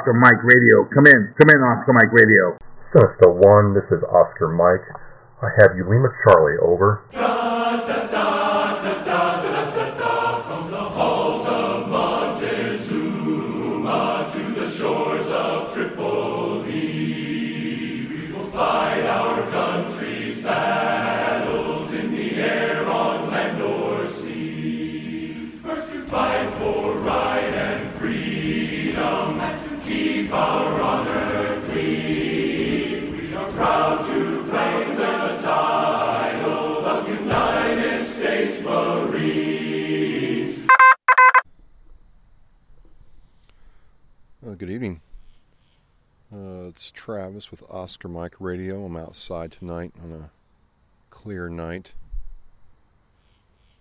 Oscar Mike Radio. Come in. Come in, Oscar Mike Radio. Sinister One, this is Oscar Mike. I have you, Lima Charlie, over. Uh, Oscar Mike Radio. I'm outside tonight on a clear night.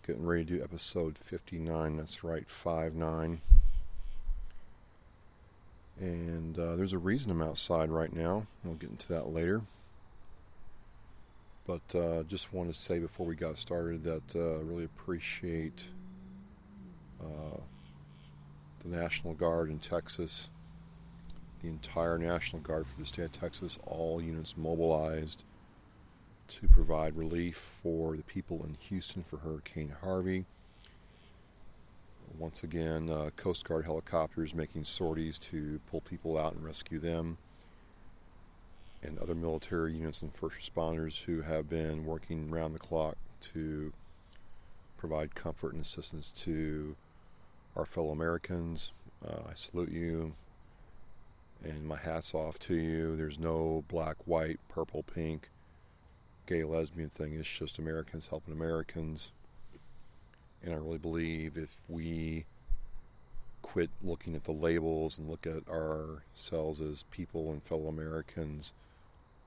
Getting ready to do episode 59. That's right, 5 9. And uh, there's a reason I'm outside right now. We'll get into that later. But uh, just want to say before we got started that I uh, really appreciate uh, the National Guard in Texas, the entire National Guard for the state of Texas, all units mobilized to provide relief for the people in Houston for Hurricane Harvey. Once again, uh, Coast Guard helicopters making sorties to pull people out and rescue them, and other military units and first responders who have been working round the clock to provide comfort and assistance to our fellow Americans. Uh, I salute you, and my hat's off to you. There's no black, white, purple, pink, gay, lesbian thing. It's just Americans helping Americans. And I really believe if we quit looking at the labels and look at ourselves as people and fellow Americans,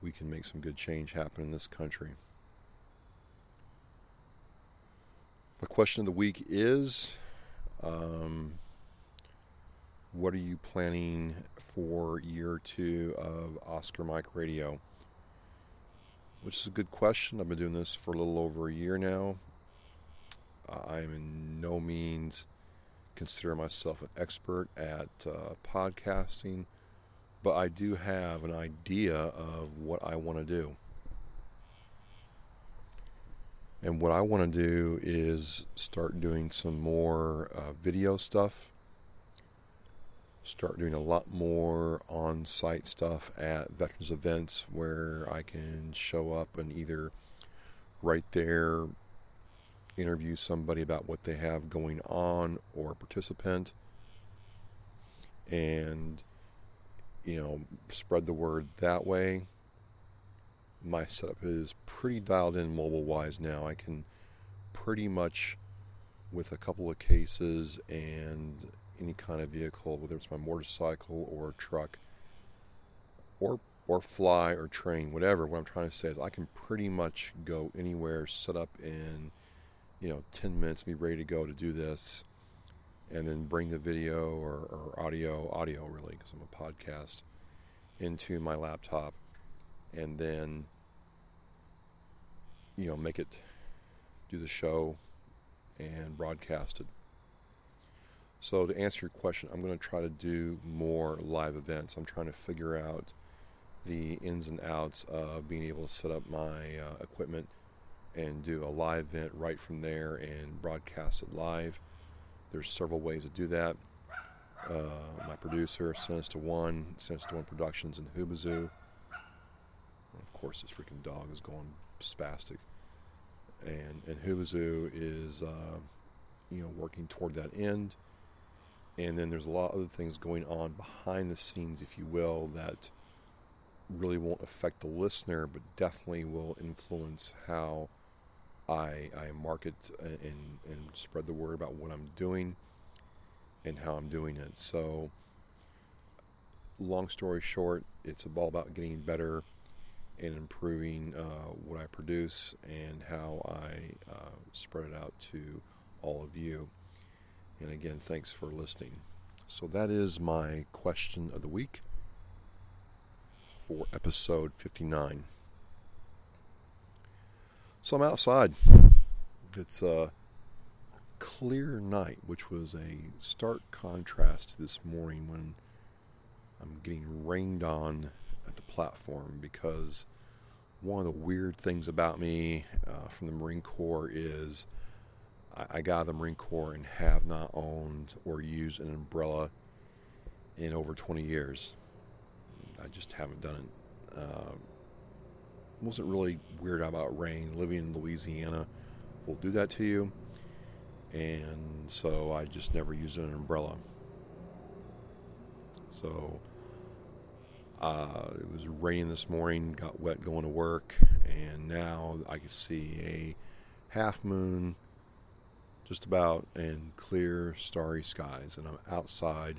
we can make some good change happen in this country. My question of the week is um, what are you planning for year two of Oscar Mike Radio? Which is a good question. I've been doing this for a little over a year now. I'm in no means consider myself an expert at uh, podcasting, but I do have an idea of what I want to do. And what I want to do is start doing some more uh, video stuff, start doing a lot more on site stuff at veterans events where I can show up and either right there interview somebody about what they have going on or a participant and you know spread the word that way my setup is pretty dialed in mobile wise now. I can pretty much, with a couple of cases and any kind of vehicle, whether it's my motorcycle or truck, or or fly or train, whatever. What I'm trying to say is I can pretty much go anywhere, set up in, you know, 10 minutes, be ready to go to do this, and then bring the video or, or audio, audio really, because I'm a podcast, into my laptop, and then you know, make it do the show and broadcast it. So to answer your question, I'm going to try to do more live events. I'm trying to figure out the ins and outs of being able to set up my uh, equipment and do a live event right from there and broadcast it live. There's several ways to do that. Uh, my producer, Sinister One, Sinister One Productions in Hoobazoo. Of course, this freaking dog is going spastic. And and Hoobazoo is uh, you know working toward that end. And then there's a lot of other things going on behind the scenes, if you will, that really won't affect the listener, but definitely will influence how I, I market and, and spread the word about what I'm doing and how I'm doing it. So, long story short, it's all about getting better and improving uh, what I produce and how I uh, spread it out to all of you. And again, thanks for listening. So, that is my question of the week for episode 59. So, I'm outside. It's a clear night, which was a stark contrast to this morning when I'm getting rained on at the platform because one of the weird things about me uh, from the Marine Corps is I, got out of the Marine Corps and have not owned or used an umbrella in over 20 years. I just haven't done it. Uh, wasn't really weird about rain. Living in Louisiana will do that to you. And so I just never used an umbrella. So uh, it was raining this morning, got wet going to work, and now I can see a half moon just about and clear starry skies. And I'm outside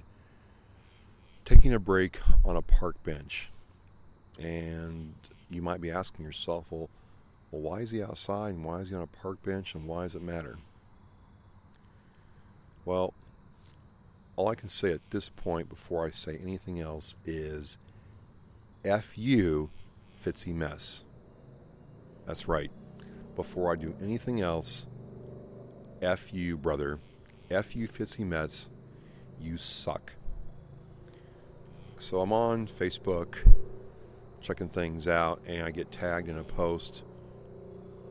taking a break on a park bench. And you might be asking yourself, well, well, why is he outside and why is he on a park bench and why does it matter? Well, all I can say at this point before I say anything else is F you, Fitzy Mess. That's right. Before I do anything else, F you, brother. F you, Fitzy Mess. You suck. So I'm on Facebook checking things out, and I get tagged in a post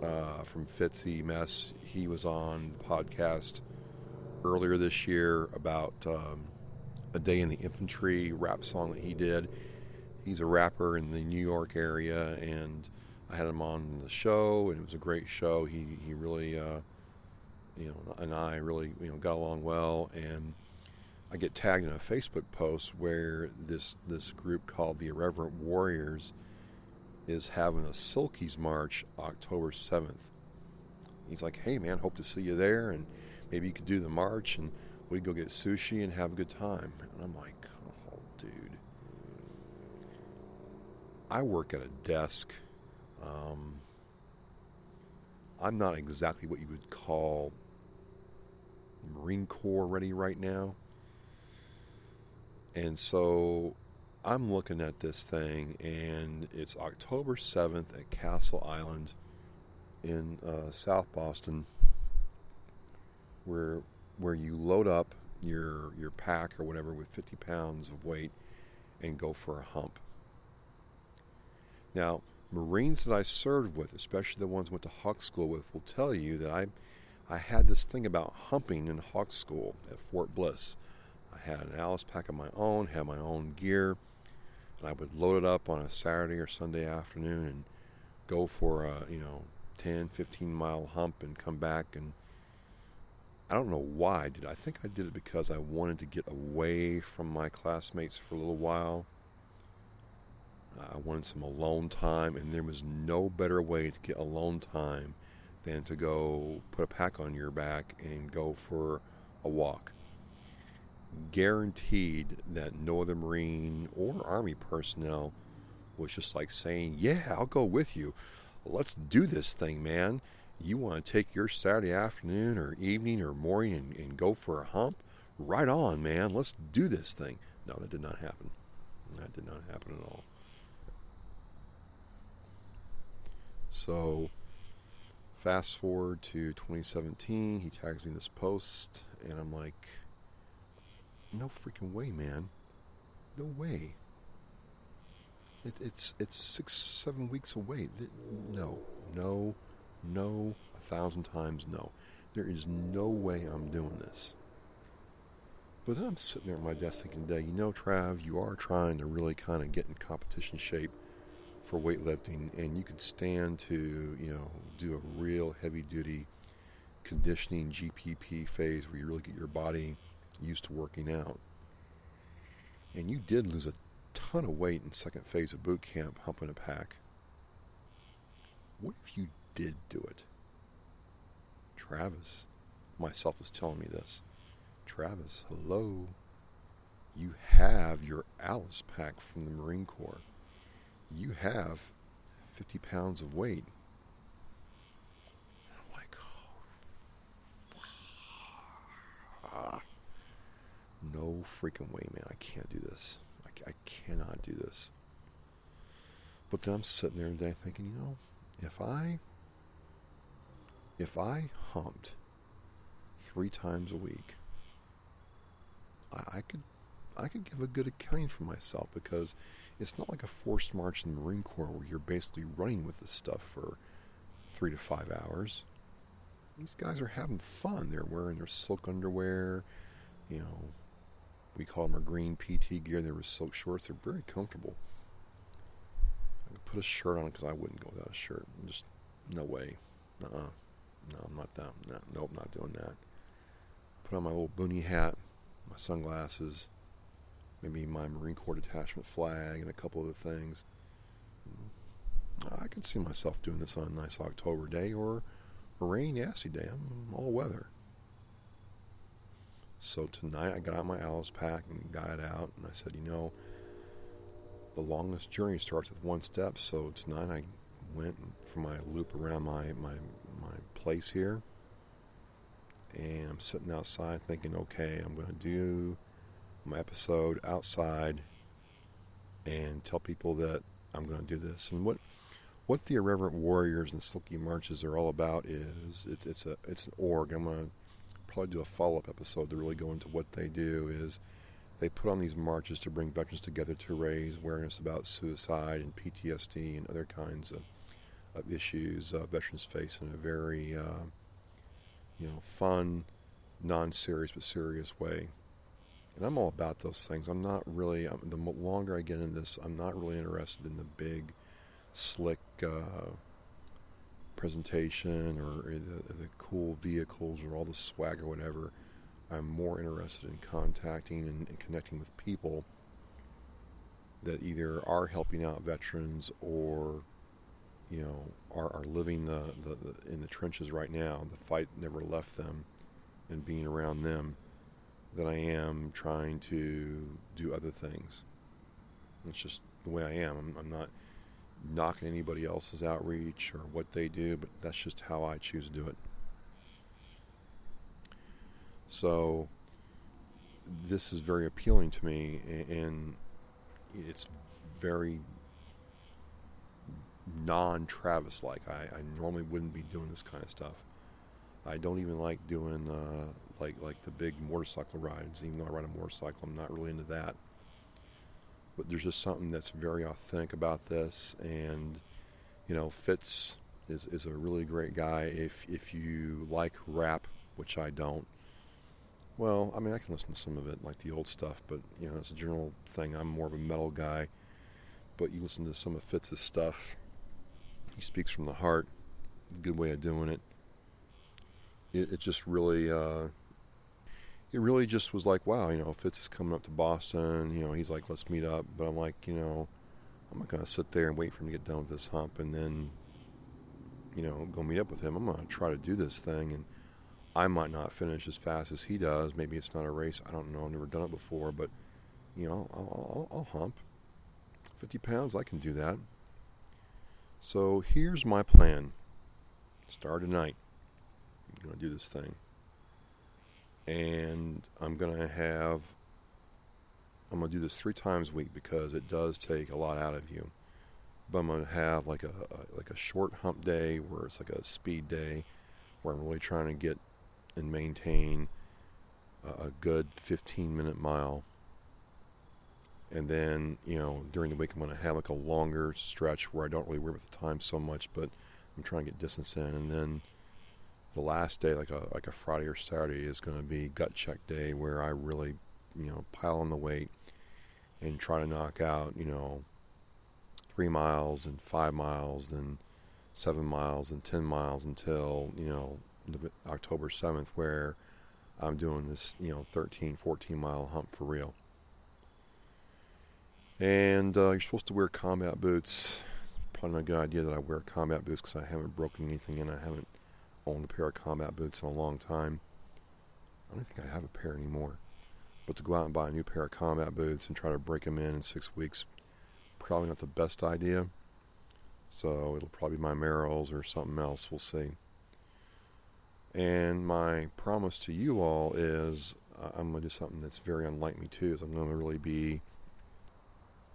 uh, from Fitzy Mess. He was on the podcast earlier this year about um, a day in the infantry rap song that he did he's a rapper in the New York area, and I had him on the show, and it was a great show. He he really, uh, you know, and I really you know got along well, and I get tagged in a Facebook post where this this group called the Irreverent Warriors is having a Silkies March October seventh. He's like, "Hey man, hope to see you there, and maybe you could do the march, and we go get sushi and have a good time." And I'm like, "Oh, dude." I work at a desk. Um, I'm not exactly what you would call Marine Corps ready right now. And so I'm looking at this thing, and it's October 7th at Castle Island in uh, South Boston, where where you load up your your pack or whatever with 50 pounds of weight and go for a hump. Now, Marines that I served with, especially the ones I went to Hawk School with, will tell you that I, I had this thing about humping in Hawk School at Fort Bliss. I had an Alice pack of my own, had my own gear, and I would load it up on a Saturday or Sunday afternoon and go for a, you know, 10, 15 mile hump and come back and I don't know why I did. It. I think I did it because I wanted to get away from my classmates for a little while I wanted some alone time, and there was no better way to get alone time than to go put a pack on your back and go for a walk. Guaranteed that no other Marine or Army personnel was just like saying, Yeah, I'll go with you. Let's do this thing, man. You want to take your Saturday afternoon or evening or morning and, and go for a hump? Right on, man. Let's do this thing. No, that did not happen. That did not happen at all. So, fast forward to 2017, he tags me in this post, and I'm like, no freaking way, man. No way. It, it's it's six, seven weeks away. No, no, no, a thousand times no. There is no way I'm doing this. But then I'm sitting there at my desk thinking, today, you know, Trav, you are trying to really kind of get in competition shape for weightlifting, and you can stand to you know do a real heavy duty conditioning GPP phase where you really get your body used to working out. And you did lose a ton of weight in second phase of boot camp humping a pack. What if you did do it? Travis, myself is telling me this. Travis, hello. You have your Alice pack from the Marine Corps. You have 50 pounds of weight. I'm like, oh, no freaking way, man. I can't do this. I, I cannot do this. But then I'm sitting there today thinking, you know, if I if I humped three times a week, I, I could I could give a good accounting for myself because it's not like a forced march in the Marine Corps where you're basically running with this stuff for three to five hours. These guys are having fun. They're wearing their silk underwear, you know, we call them our green PT gear. They were silk shorts. They're very comfortable. I could put a shirt on because I wouldn't go without a shirt. Just no way. Uh-uh. No, I'm not that. No, nope, not doing that. Put on my little boonie hat, my sunglasses, maybe my Marine Corps detachment flag, and a couple other things. I could see myself doing this on a nice October day or a rainy, assy day. I'm all weather. So tonight I got out my Alice pack and got it out, and I said, you know, the longest journey starts with one step. So tonight I went for my loop around my my my place here, and I'm sitting outside thinking, okay, I'm going to do my episode outside and tell people that I'm going to do this. And what what the Irreverent Warriors and Silky Marches are all about is it, it's a it's an org. I'm going to probably do a follow up episode to really go into what they do. Is they put on these marches to bring veterans together to raise awareness about suicide and PTSD and other kinds of, of issues uh, veterans face in a very uh, you know fun, non-serious but serious way. And I'm all about those things. I'm not really. I'm, the longer I get into this, I'm not really interested in the big, slick uh, presentation or the, the cool vehicles or all the swag or whatever. I'm more interested in contacting and, and connecting with people that either are helping out veterans or you know are, are living the, the, the, in the trenches right now the fight never left them and being around them than I am trying to do other things. It's just the way I am. I'm, I'm not knocking anybody else's outreach or what they do, but that's just how I choose to do it. So this is very appealing to me, and it's very non-Travis like. I, I normally wouldn't be doing this kind of stuff. I don't even like doing uh, like like the big motorcycle rides. Even though I ride a motorcycle, I'm not really into that. But there's just something that's very authentic about this, and you know, Fitz is is a really great guy. If if you like rap, which I don't, well, I mean, I can listen to some of it, like the old stuff, but you know, it's a general thing. I'm more of a metal guy. But you listen to some of Fitz's stuff. He speaks from the heart. Good way of doing it. It, it just really. Uh, it really just was like, wow, you know, Fitz is coming up to Boston. You know, he's like, let's meet up. But I'm like, you know, I'm not going to sit there and wait for him to get done with this hump and then, you know, go meet up with him. I'm going to try to do this thing. And I might not finish as fast as he does. Maybe it's not a race. I don't know. I've never done it before. But, you know, I'll, I'll, I'll hump. 50 pounds, I can do that. So here's my plan. Start tonight. I'm going to do this thing and I'm going to have I'm going to do this three times a week because it does take a lot out of you. But I'm going to have like a, a like a short hump day where it's like a speed day where I'm really trying to get and maintain a, a good 15 minute mile. And then, you know, during the week I'm going to have like a longer stretch where I don't really worry about the time so much, but I'm trying to get distance in. And then the last day, like a like a Friday or Saturday, is going to be gut check day, where I really, you know, pile on the weight and try to knock out, you know, three miles and five miles, then seven miles and ten miles until you know October seventh, where I'm doing this, you know, 13, 14 mile hump for real. And uh, you're supposed to wear combat boots. Probably not a good idea that I wear combat boots because I haven't broken anything and I haven't owned a pair of combat boots in a long time. I don't think I have a pair anymore. But to go out and buy a new pair of combat boots and try to break them in in six weeks, probably not the best idea. So it'll probably be my Merrells or something else. We'll see. And my promise to you all is uh, I'm going to do something that's very unlike me too. Is I'm going to really be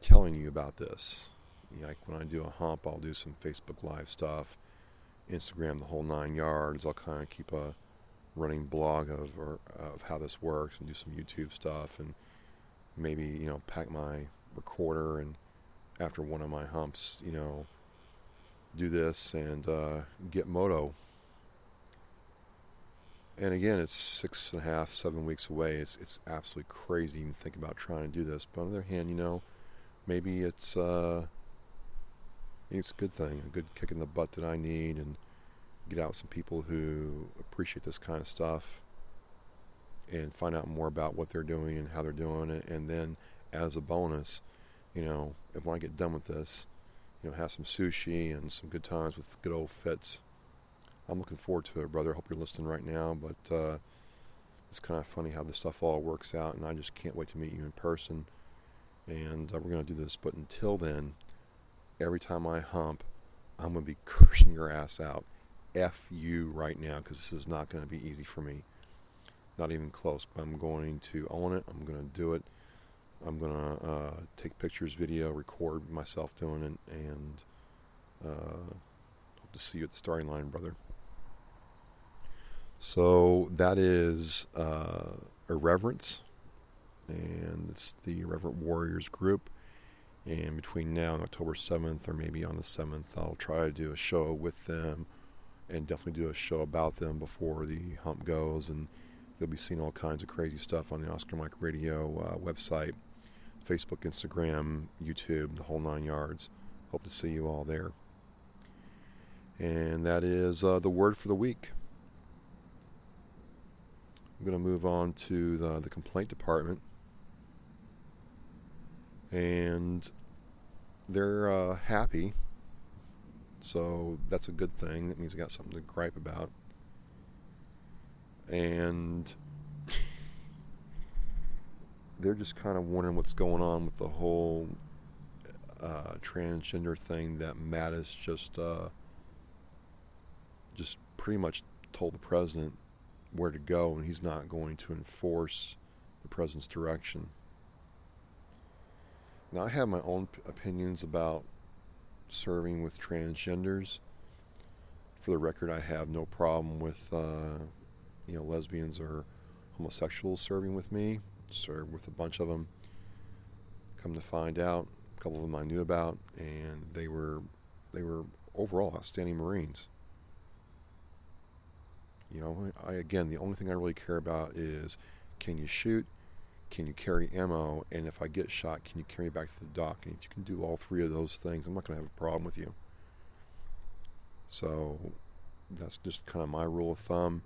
telling you about this. Like when I do a hump, I'll do some Facebook Live stuff, Instagram, the whole nine yards. I'll kind of keep a running blog of or, of how this works and do some YouTube stuff and maybe you know pack my recorder and after one of my humps, you know, do this and uh, get moto. And again, it's six and a half, seven weeks away. It's it's absolutely crazy even think about trying to do this. But on the other hand, you know, maybe it's uh, it's a good thing, a good kick in the butt that I need, and get out some people who appreciate this kind of stuff, and find out more about what they're doing and how they're doing it. And then, as a bonus, you know, if when I get done with this, you know, have some sushi and some good times with good old Fitz. I'm looking forward to it, brother. I hope you're listening right now, but uh, it's kind of funny how this stuff all works out, and I just can't wait to meet you in person. And uh, we're going to do this, but until then, every time I hump, I'm going to be cursing your ass out. F you right now, because this is not going to be easy for me. Not even close, but I'm going to own it. I'm going to do it. I'm going to uh, take pictures, video, record myself doing it, and uh, hope to see you at the starting line, brother. So that is uh, Irreverence, and it's the Irreverent Warriors group. And between now and October 7th, or maybe on the 7th, I'll try to do a show with them and definitely do a show about them before the hump goes. And you'll be seeing all kinds of crazy stuff on the Oscar Mike Radio uh, website, Facebook, Instagram, YouTube, the whole nine yards. Hope to see you all there. And that is uh, the word for the week. I'm going to move on to the, the complaint department. And they're uh, happy. So that's a good thing. That means I got something to gripe about. And they're just kind of wondering what's going on with the whole uh, transgender thing that Mattis just uh, just pretty much told the president where to go, and he's not going to enforce the president's direction. Now, I have my own opinions about serving with transgenders. For the record, I have no problem with uh, you know lesbians or homosexuals serving with me. Served with a bunch of them. Come to find out, a couple of them I knew about, and they were they were overall outstanding Marines. You know, I again, the only thing I really care about is can you shoot, can you carry ammo, and if I get shot, can you carry me back to the dock? And if you can do all three of those things, I'm not going to have a problem with you. So that's just kind of my rule of thumb.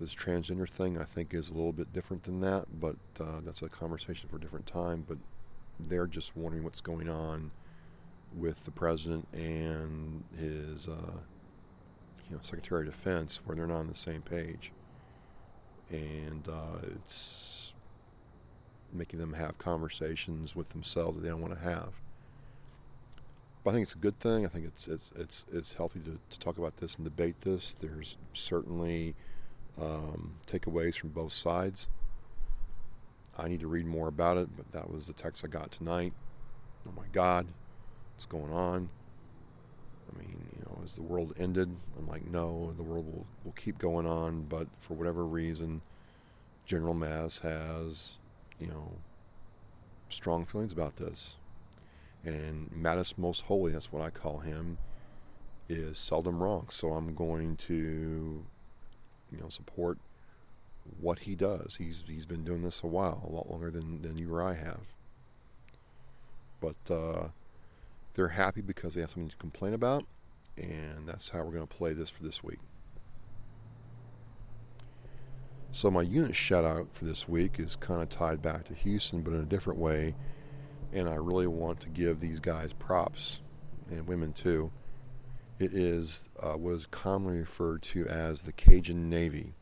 This transgender thing, I think, is a little bit different than that, but uh, that's a conversation for a different time. But they're just wondering what's going on with the president and his. Uh, you know, Secretary of Defense where they're not on the same page, and uh, it's making them have conversations with themselves that they don't want to have. But I think it's a good thing. I think it's it's it's it's healthy to, to talk about this and debate this. There's certainly um, takeaways from both sides. I need to read more about it, but that was the text I got tonight. Oh my God, what's going on? I mean, you know, has the world ended? I'm like, no, the world will, will keep going on, but for whatever reason, General Mattis has, you know, strong feelings about this. And Mattis Most Holy, that's what I call him, is seldom wrong. So I'm going to, you know, support what he does. He's he's been doing this a while, a lot longer than, than you or I have. But uh, they're happy because they have something to complain about, and that's how we're going to play this for this week. So, my unit shout out for this week is kind of tied back to Houston, but in a different way. And I really want to give these guys props, and women too. It is uh, what is commonly referred to as the Cajun Navy.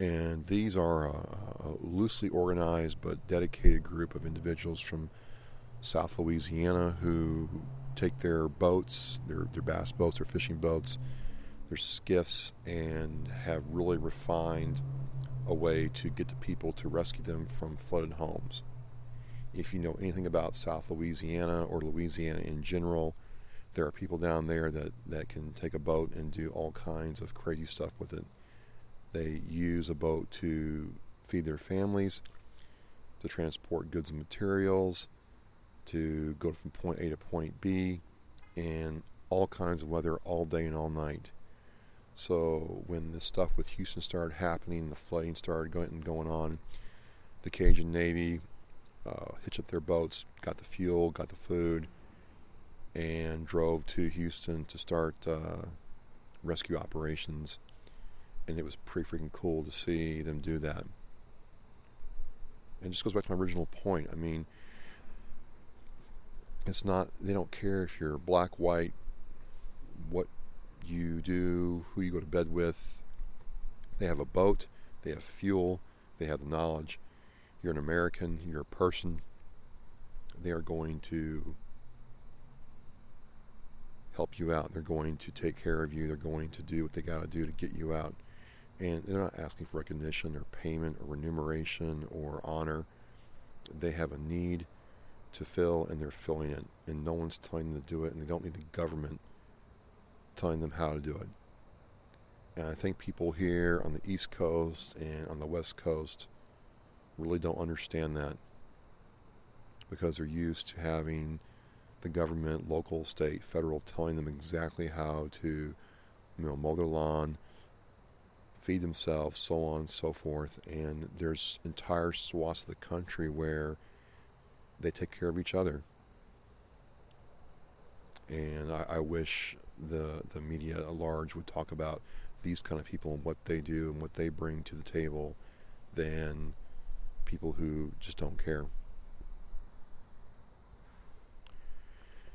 And these are a, a loosely organized but dedicated group of individuals from South Louisiana who take their boats, their, their bass boats, their fishing boats, their skiffs, and have really refined a way to get the people to rescue them from flooded homes. If you know anything about South Louisiana or Louisiana in general, there are people down there that, that can take a boat and do all kinds of crazy stuff with it. They use a boat to feed their families, to transport goods and materials, to go from point A to point B, and all kinds of weather all day and all night. So when the stuff with Houston started happening, the flooding started going going on, the Cajun Navy uh, hitched up their boats, got the fuel, got the food, and drove to Houston to start uh, rescue operations. And it was pretty freaking cool to see them do that. And it just goes back to my original point. I mean, it's not, they don't care if you're black, white, what you do, who you go to bed with. They have a boat, they have fuel, they have the knowledge. You're an American, you're a person. They are going to help you out. They're going to take care of you. They're going to do what they got to do to get you out. And they're not asking for recognition or payment or remuneration or honor. They have a need to fill and they're filling it. And no one's telling them to do it. And they don't need the government telling them how to do it. And I think people here on the East Coast and on the West Coast really don't understand that because they're used to having the government, local, state, federal, telling them exactly how to, you know, mow their lawn, feed themselves, so on and so forth. And there's entire swaths of the country where they take care of each other. And I, I wish the the media at large would talk about these kind of people and what they do and what they bring to the table than people who just don't care.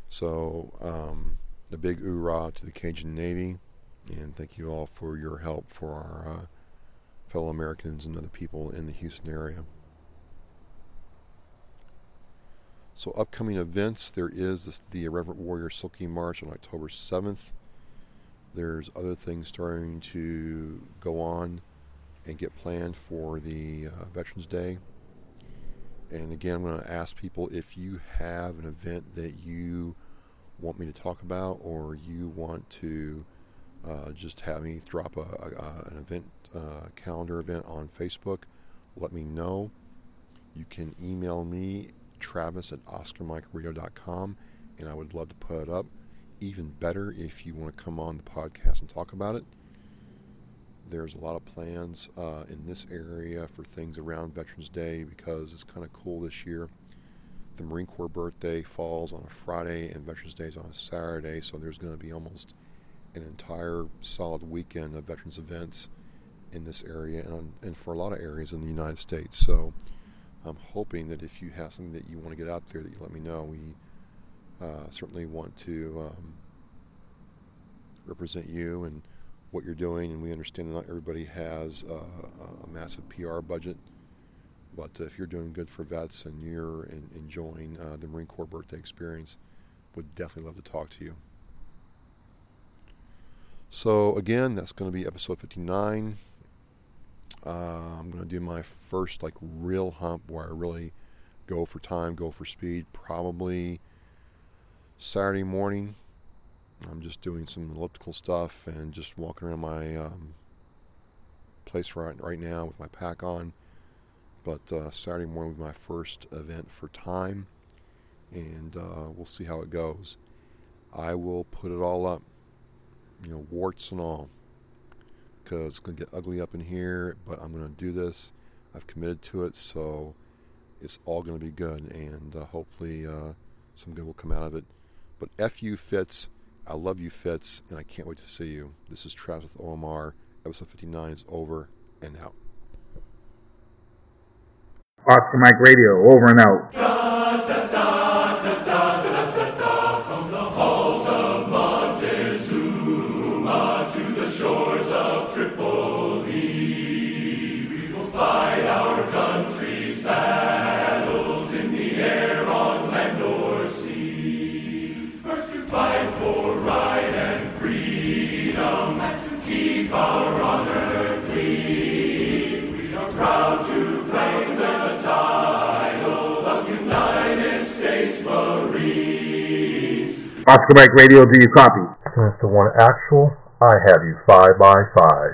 So, um, a big hoorah to the Cajun Navy, and thank you all for your help for our uh, fellow Americans and other people in the Houston area. So, upcoming events there is this, the Irreverent Warrior Silky March on October 7th. There's other things starting to go on and get planned for the uh, Veterans Day. And again, I'm going to ask people if you have an event that you want me to talk about, or you want to uh, just have me drop a, a an event uh, calendar event on Facebook, let me know. You can email me, Travis at OscarMikeRadio.com, and I would love to put it up. Even better if you want to come on the podcast and talk about it. There's a lot of plans uh, in this area for things around Veterans Day because it's kind of cool this year. The Marine Corps birthday falls on a Friday and Veterans Day is on a Saturday, so there's going to be almost an entire solid weekend of veterans events in this area and, and for a lot of areas in the United States. So I'm hoping that if you have something that you want to get out there, that you let me know. We uh, certainly want to um, represent you and what you're doing, and we understand that not everybody has uh, a massive PR budget. But uh, if you're doing good for vets and you're in, enjoying uh, the Marine Corps birthday experience, would definitely love to talk to you. So again, that's going to be episode 59. Uh, I'm going to do my first like real hump where I really go for time, go for speed. Probably Saturday morning I'm just doing some elliptical stuff and just walking around my um, place right right now with my pack on. But uh, Saturday morning will be my first event for time, and uh, we'll see how it goes. I will put it all up, you know, warts and all, because it's going to get ugly up in here. But I'm going to do this. I've committed to it, so it's all going to be good, and uh, hopefully uh, some good will come out of it. But FU Fitz I love you, Fitz, and I can't wait to see you. This is Travis with OMR. Episode 59 is over and out. Oscar Mike Radio, over and out. Oscar Mike Radio, do you copy? Sinister One actual, I have you five by five.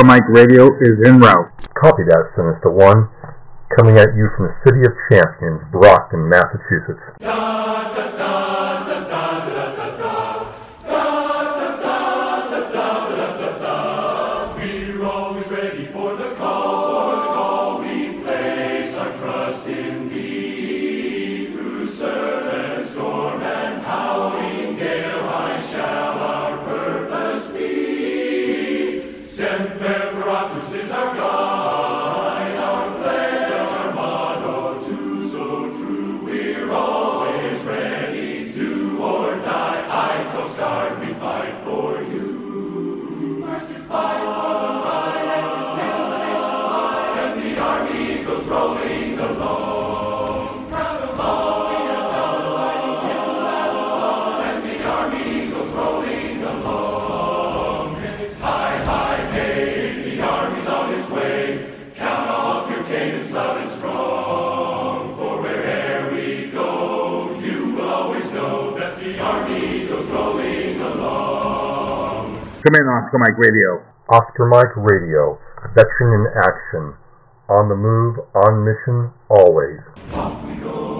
Alpha Mike Radio is in route. Copy that, Sinister One. Coming at you from the city of Champions, Brockton, Massachusetts. Da, da, da. Come in, Oscar Mike Radio. Oscar Mike Radio, veteran in action. On the move, on mission, always.